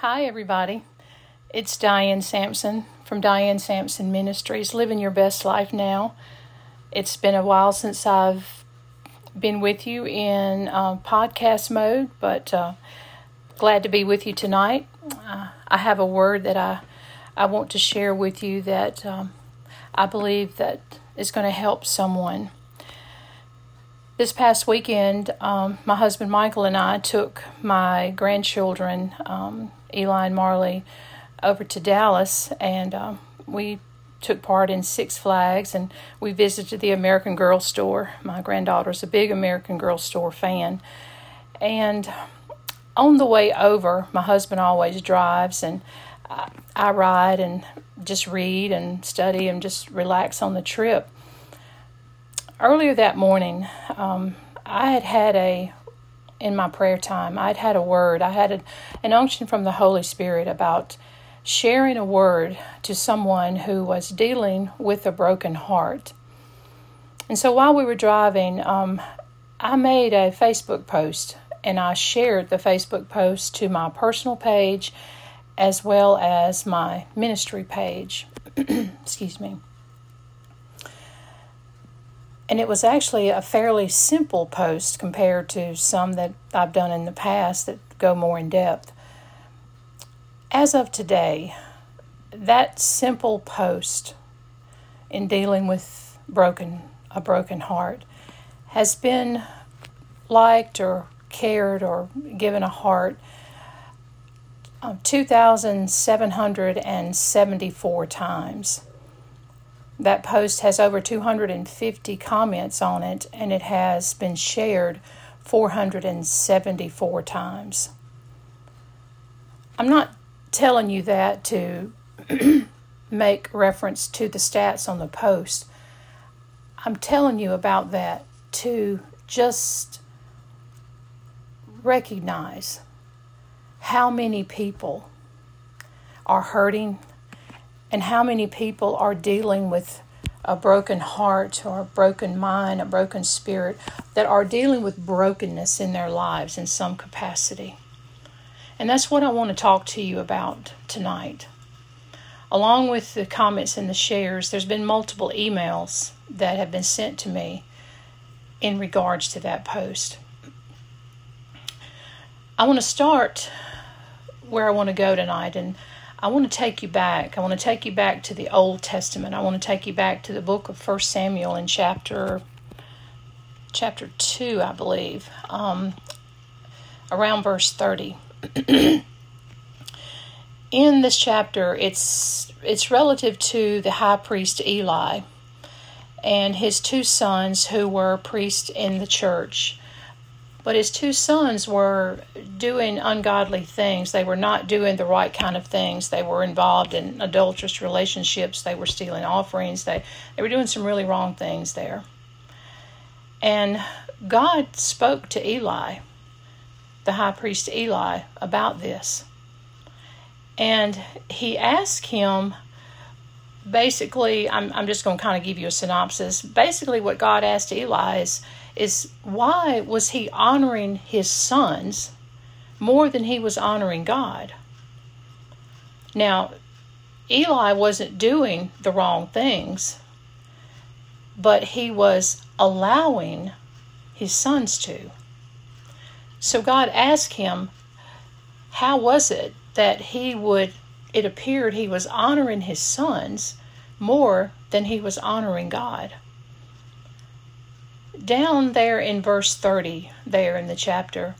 Hi, everybody. It's Diane Sampson from Diane Sampson Ministries, living your best life now. It's been a while since I've been with you in uh, podcast mode, but uh, glad to be with you tonight. Uh, I have a word that I I want to share with you that um, I believe that is going to help someone. This past weekend, um, my husband Michael and I took my grandchildren um, Eli and Marley over to Dallas, and um, we took part in Six Flags and we visited the American Girl store. My granddaughter's a big American Girl store fan. And on the way over, my husband always drives and I, I ride and just read and study and just relax on the trip. Earlier that morning, um, I had had a in my prayer time. I'd had a word, I had a, an unction from the Holy Spirit about sharing a word to someone who was dealing with a broken heart. And so while we were driving, um, I made a Facebook post and I shared the Facebook post to my personal page as well as my ministry page. Excuse me. And it was actually a fairly simple post compared to some that I've done in the past that go more in depth. As of today, that simple post in dealing with broken a broken heart has been liked or cared or given a heart um, 2,774 times. That post has over 250 comments on it, and it has been shared 474 times. I'm not telling you that to make reference to the stats on the post. I'm telling you about that to just recognize how many people are hurting and how many people are dealing with a broken heart or a broken mind, a broken spirit, that are dealing with brokenness in their lives in some capacity. And that's what I want to talk to you about tonight. Along with the comments and the shares, there's been multiple emails that have been sent to me in regards to that post. I want to start where I want to go tonight and I want to take you back. I want to take you back to the Old Testament. I want to take you back to the book of First Samuel in chapter chapter two, I believe, um, around verse thirty. in this chapter, it's it's relative to the high priest Eli and his two sons who were priests in the church. But his two sons were doing ungodly things. They were not doing the right kind of things. They were involved in adulterous relationships. They were stealing offerings. They, they were doing some really wrong things there. And God spoke to Eli, the high priest Eli, about this. And he asked him basically, I'm, I'm just going to kind of give you a synopsis. Basically, what God asked Eli is, is why was he honoring his sons more than he was honoring God? Now, Eli wasn't doing the wrong things, but he was allowing his sons to. So God asked him, How was it that he would, it appeared he was honoring his sons more than he was honoring God? down there in verse 30, there in the chapter,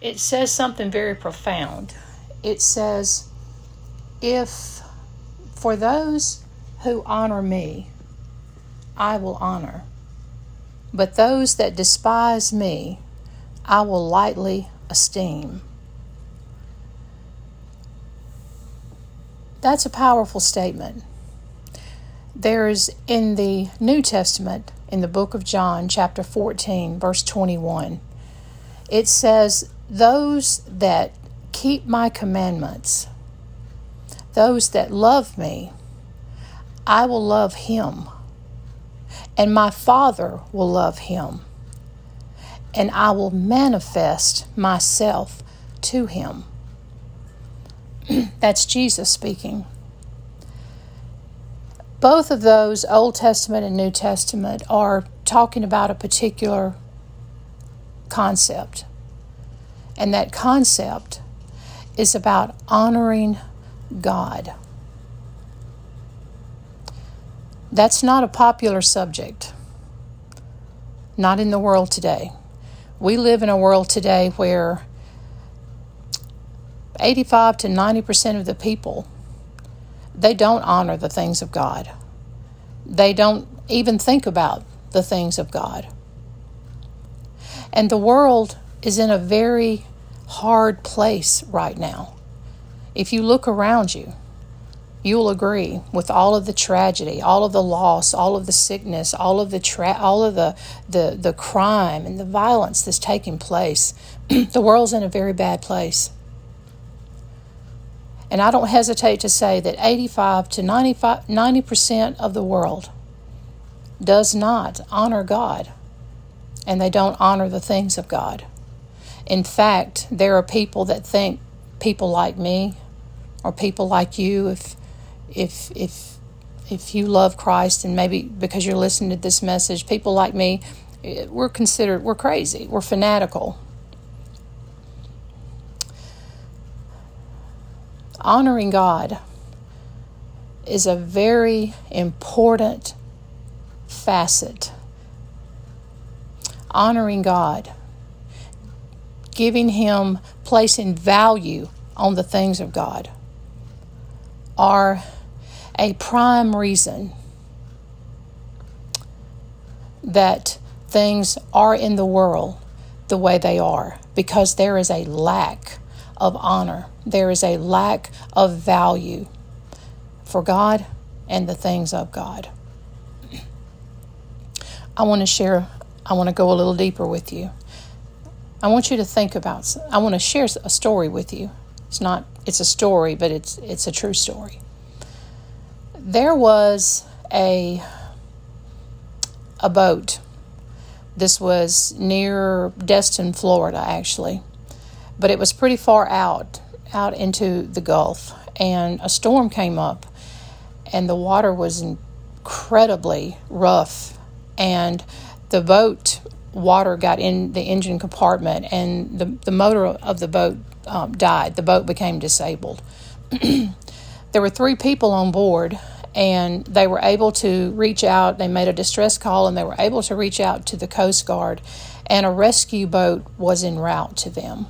it says something very profound. It says, If for those who honor me, I will honor, but those that despise me, I will lightly esteem. That's a powerful statement. There's in the New Testament in the book of John, chapter 14, verse 21. It says, Those that keep my commandments, those that love me, I will love him, and my Father will love him, and I will manifest myself to him. That's Jesus speaking. Both of those, Old Testament and New Testament, are talking about a particular concept. And that concept is about honoring God. That's not a popular subject, not in the world today. We live in a world today where 85 to 90% of the people they don't honor the things of God. They don't even think about the things of God. And the world is in a very hard place right now. If you look around you, you'll agree with all of the tragedy, all of the loss, all of the sickness, all of the tra- all of the, the the crime and the violence that's taking place. the world's in a very bad place. And I don't hesitate to say that 85 to 95, 90% of the world does not honor God and they don't honor the things of God. In fact, there are people that think people like me or people like you if if if if you love Christ and maybe because you're listening to this message, people like me, eh, we're considered we're crazy, we're fanatical. Honoring God is a very important facet. Honoring God, giving Him, placing value on the things of God are a prime reason that things are in the world the way they are because there is a lack of honor, there is a lack of value for God and the things of God. I want to share, I want to go a little deeper with you. I want you to think about, I want to share a story with you. It's not it's a story, but it's it's a true story. There was a a boat. This was near Destin, Florida, actually, but it was pretty far out, out into the Gulf, and a storm came up, and the water was incredibly rough, and the boat water got in the engine compartment, and the the motor of the boat um, died. The boat became disabled. there were three people on board, and they were able to reach out. They made a distress call, and they were able to reach out to the Coast Guard, and a rescue boat was en route to them.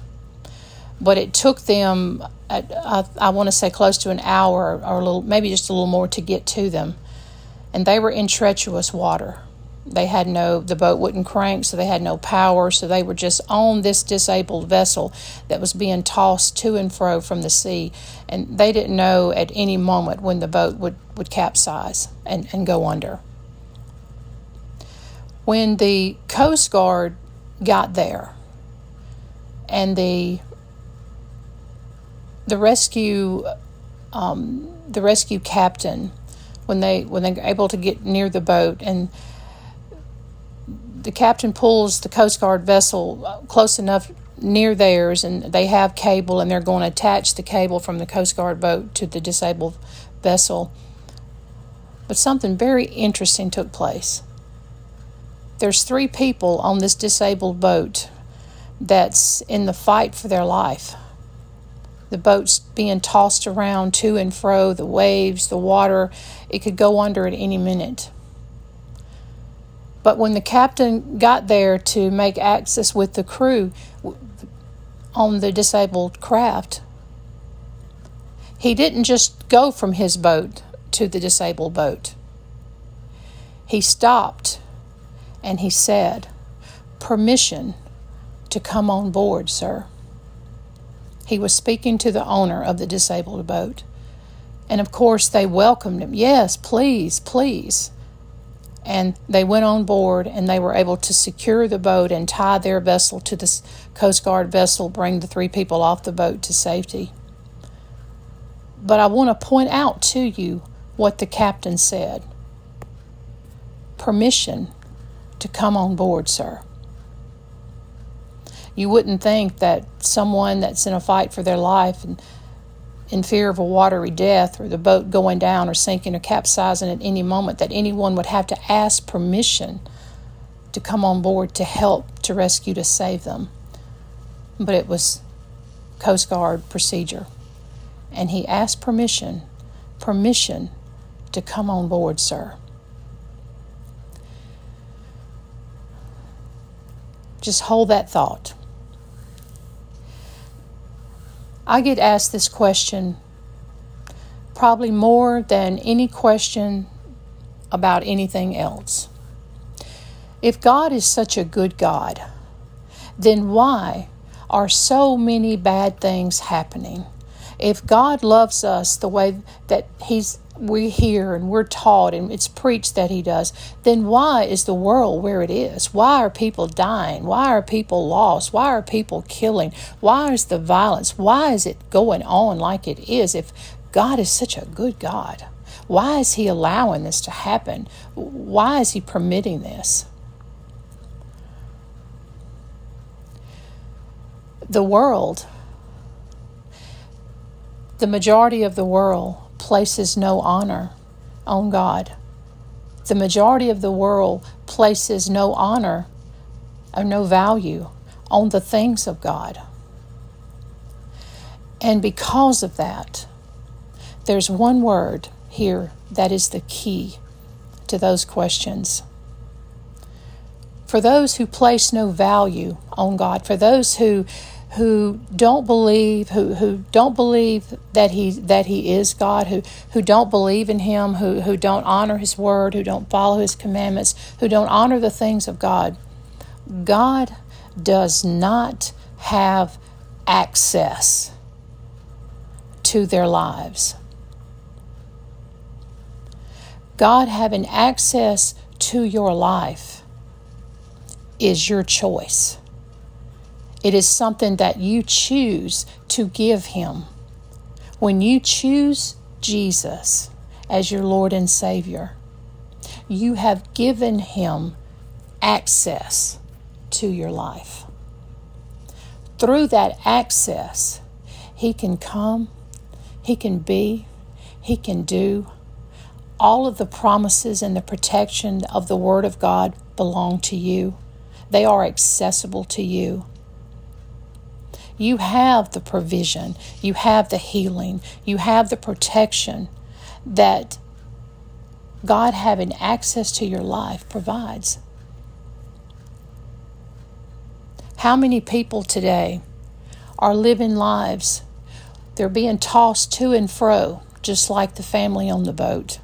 But it took them, I, I, want to say, close to an hour or a little, maybe just a little more to get to them. And they were in treacherous water. They had no, the boat wouldn't crank, so they had no power, so they were just on this disabled vessel that was being tossed to and fro from the sea. And they didn't know at any moment when the boat would, would capsize and, and go under. When the Coast Guard got there and the the rescue um, the rescue captain when they when they were able to get near the boat and the captain pulls the Coast Guard vessel close enough near theirs, and they have cable, and they're going to attach the cable from the Coast Guard boat to the disabled vessel. But something very interesting took place. There's three people on this disabled boat that's in the fight for their life. The boat's being tossed around to and fro, the waves, the water, it could go under at any minute. But when the captain got there to make access with the crew on the disabled craft, he didn't just go from his boat to the disabled boat. He stopped and he said, Permission to come on board, sir. He was speaking to the owner of the disabled boat. And of course, they welcomed him. Yes, please, please and they went on board and they were able to secure the boat and tie their vessel to the Coast Guard vessel, bring the three people off the boat to safety. But I want to point out to you what the captain said permission to come on board, sir. You wouldn't think that someone that's in a fight for their life and in fear of a watery death or the boat going down or sinking or capsizing at any moment, that anyone would have to ask permission to come on board to help, to rescue, to save them. But it was Coast Guard procedure. And he asked permission, permission to come on board, sir. Just hold that thought. I get asked this question probably more than any question about anything else. If God is such a good God, then why are so many bad things happening? If God loves us the way that He's we hear and we're taught and it's preached that he does, then why is the world where it is? Why are people dying? Why are people lost? Why are people killing? Why is the violence? Why is it going on like it is if God is such a good God? Why is he allowing this to happen? Why is he permitting this? The world, the majority of the world, places no honor on God. The majority of the world places no honor or no value on the things of God. And because of that, there's one word here that is the key to those questions. For those who place no value on God, for those who who don't believe who, who don't believe that he that he is God who who don't believe in him who who don't honor his word who don't follow his commandments who don't honor the things of God. God does not have access to their lives. God having access to your life is your choice it is something that you choose to give Him. When you choose Jesus as your Lord and Savior, you have given Him access to your life. Through that access, He can come, He can be, He can do. All of the promises and the protection of the Word of God belong to you. They are accessible to you. You have the provision, you have the healing, you have the protection that God having access to your life provides. How many people today are living lives? They're being tossed to and fro, just like the family on the boat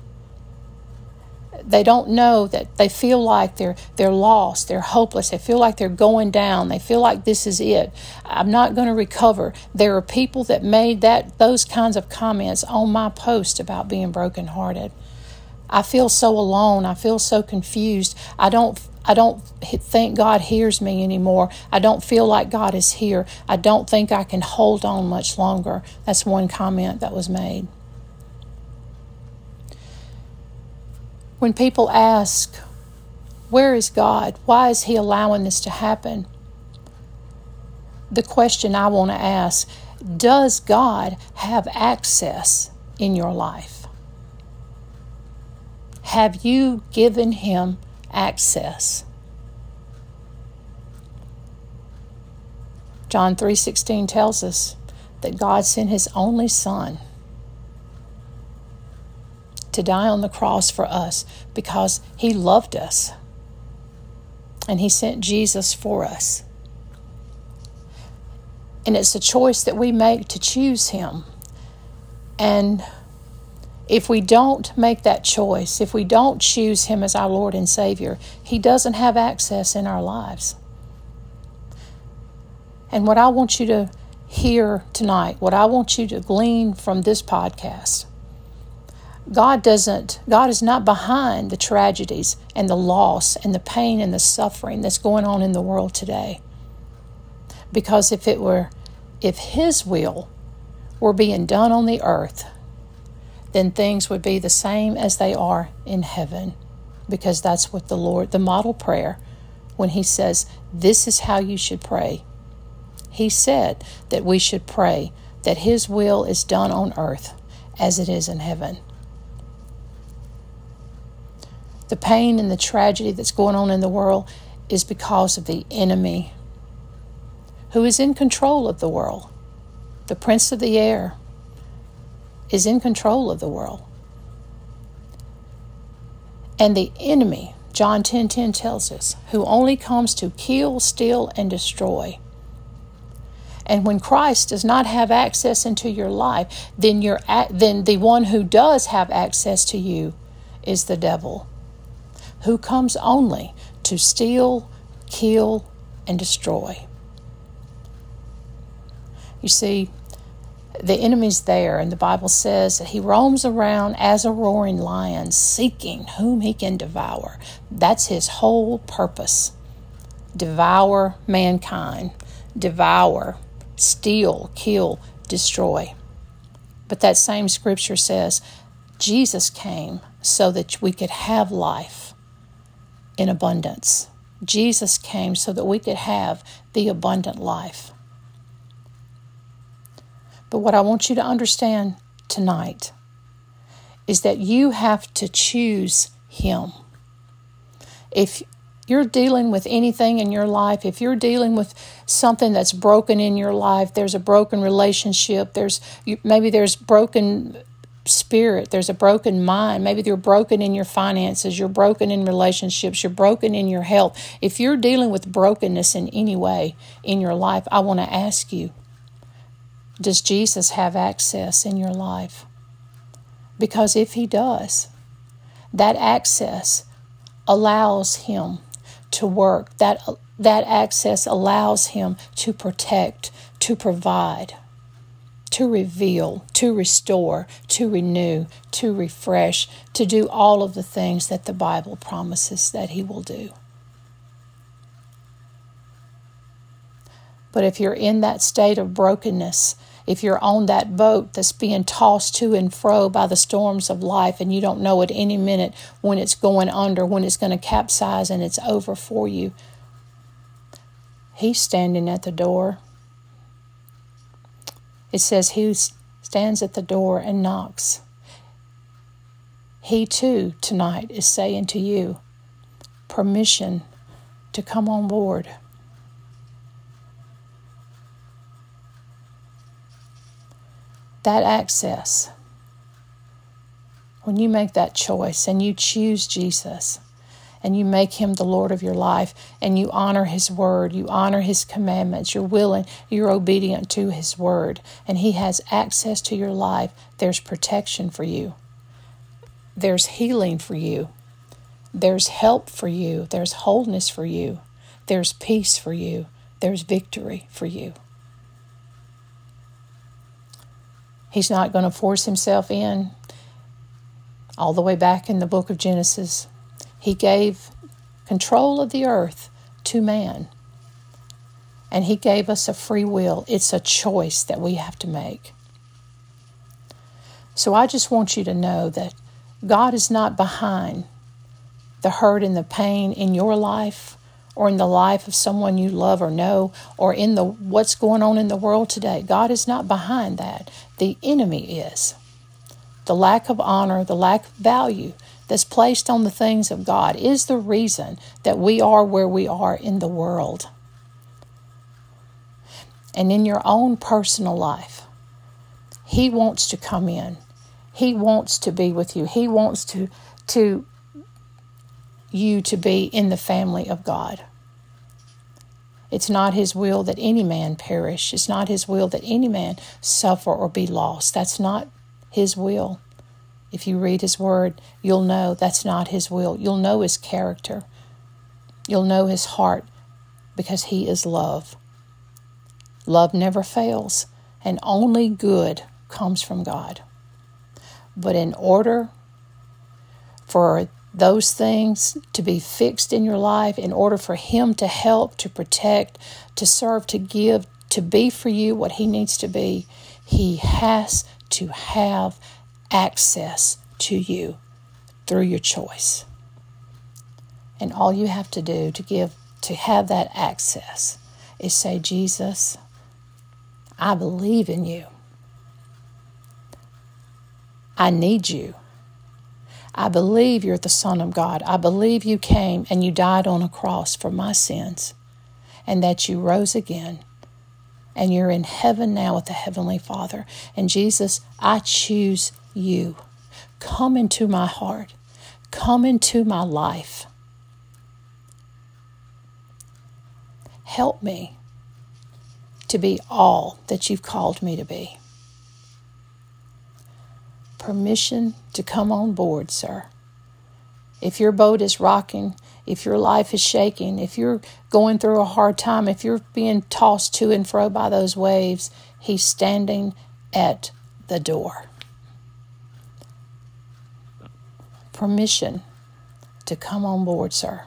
they don't know that they feel like they're they're lost they're hopeless they feel like they're going down they feel like this is it i'm not going to recover there are people that made that those kinds of comments on my post about being brokenhearted i feel so alone i feel so confused i don't I don't think God hears me anymore. I don't feel like God is here. I don't think I can hold on much longer. That's one comment that was made. When people ask, Where is God? Why is He allowing this to happen? The question I want to ask Does God have access in your life? Have you given Him access? John 3:16 tells us that God sent his only son to die on the cross for us because He loved us and He sent Jesus for us. And it's a choice that we make to choose Him. And if we don't make that choice, if we don't choose Him as our Lord and Savior, He doesn't have access in our lives. And what I want you to hear tonight, what I want you to glean from this podcast, God doesn't, God is not behind the tragedies and the loss and the pain and the suffering that's going on in the world today. Because if it were, if His will were being done on the earth, then things would be the same as they are in heaven. Because that's what the Lord, the model prayer, when He says, This is how you should pray, He said that we should pray that His will is done on earth as it is in heaven. The pain and the tragedy that's going on in the world is because of the enemy who is in control of the world. The prince of the air is in control of the world. And the enemy, John 10:10 10, 10 tells us, who only comes to kill, steal and destroy. And when Christ does not have access into your life, then you then the one who does have access to you is the devil, who comes only to steal, kill and destroy. You see, the enemy's there, and the Bible says that he roams around as a roaring lion, seeking whom he can devour. That's his whole purpose devour mankind, devour, steal, kill, destroy. But that same scripture says Jesus came so that we could have life in abundance. Jesus came so that we could have the abundant life. But what I want you to understand tonight is that you have to choose Him. If you're dealing with anything in your life, if you're dealing with something that's broken in your life, there's a broken relationship, there's maybe there's broken spirit, there's a broken mind, maybe you're broken in your finances, you're broken in relationships, you're broken in your health. If you're dealing with brokenness in any way in your life, I want to ask you does Jesus have access in your life? Because if he does, that access allows him to work. That, that access allows him to protect, to provide, to reveal, to restore, to renew, to refresh, to do all of the things that the Bible promises that he will do. But if you're in that state of brokenness, if you're on that boat that's being tossed to and fro by the storms of life and you don't know at any minute when it's going under, when it's going to capsize and it's over for you, He's standing at the door. It says He stands at the door and knocks. He too tonight is saying to you, permission to come on board. that access, when you make that choice and you choose Jesus and you make him the Lord of your life and you honor his word, you honor his commandments, you're willing, you're obedient to his word, and he has access to your life, there's protection for you, there's healing for you, there's help for you, there's wholeness for you, there's peace for you, there's victory for you. He's not going to force himself in. All the way back in the book of Genesis, he gave control of the earth to man. And he gave us a free will. It's a choice that we have to make. So I just want you to know that God is not behind the hurt and the pain in your life or in the life of someone you love or know or in the what's going on in the world today. God is not behind that. The enemy is. The lack of honor, the lack of value that's placed on the things of God is the reason that we are where we are in the world. And in your own personal life, He wants to come in. He wants to be with you. He wants to to you to be in the family of God. It's not his will that any man perish. It's not his will that any man suffer or be lost. That's not his will. If you read his word, you'll know that's not his will. You'll know his character. You'll know his heart because he is love. Love never fails, and only good comes from God. But in order for those things to be fixed in your life in order for Him to help, to protect, to serve, to give, to be for you what He needs to be, He has to have access to you through your choice. And all you have to do to give to have that access is say, Jesus, I believe in you. I need you. I believe you're the Son of God. I believe you came and you died on a cross for my sins and that you rose again and you're in heaven now with the Heavenly Father. And Jesus, I choose you. Come into my heart, come into my life. Help me to be all that you've called me to be. Permission to come on board, sir. If your boat is rocking, if your life is shaking, if you're going through a hard time, if you're being tossed to and fro by those waves, He's standing at the door. Permission to come on board, sir.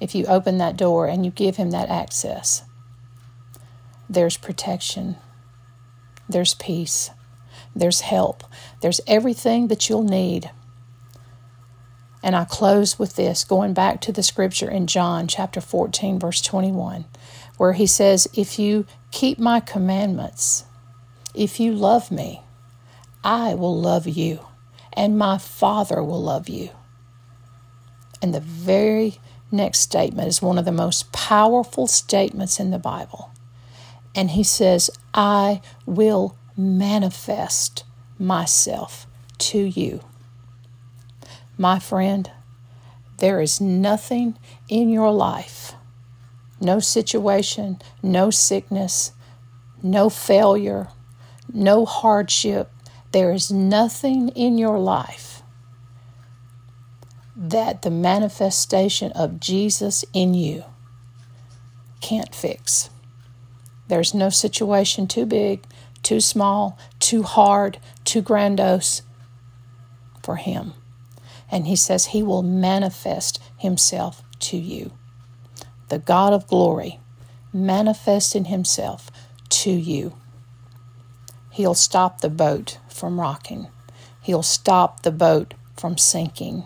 If you open that door and you give Him that access, there's protection, there's peace, there's help, there's everything that you'll need and I close with this, going back to the scripture in John chapter 14, verse 21, where he says, If you keep my commandments, if you love me, I will love you, and my Father will love you. And the very next statement is one of the most powerful statements in the Bible. And he says, I will manifest myself to you. My friend, there is nothing in your life, no situation, no sickness, no failure, no hardship. There is nothing in your life that the manifestation of Jesus in you can't fix. There's no situation too big, too small, too hard, too grandiose for Him and he says he will manifest himself to you. The God of glory manifesting himself to you. He'll stop the boat from rocking. He'll stop the boat from sinking.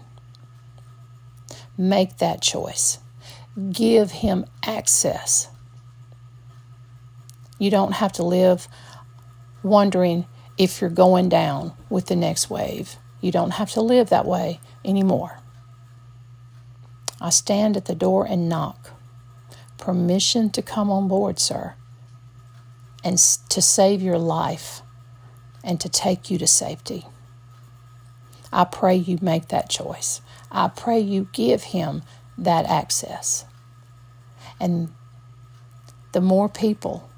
Make that choice. Give him access. You don't have to live wondering if you're going down with the next wave. You don't have to live that way anymore. I stand at the door and knock. Permission to come on board, sir, and to save your life and to take you to safety. I pray you make that choice. I pray you give him that access. And the more people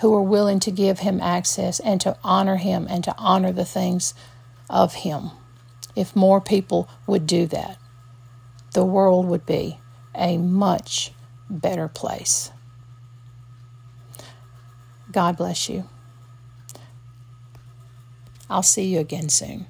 who are willing to give him access and to honor him and to honor the things of him, if more people would do that, the world would be a much better place. God bless you. I'll see you again soon.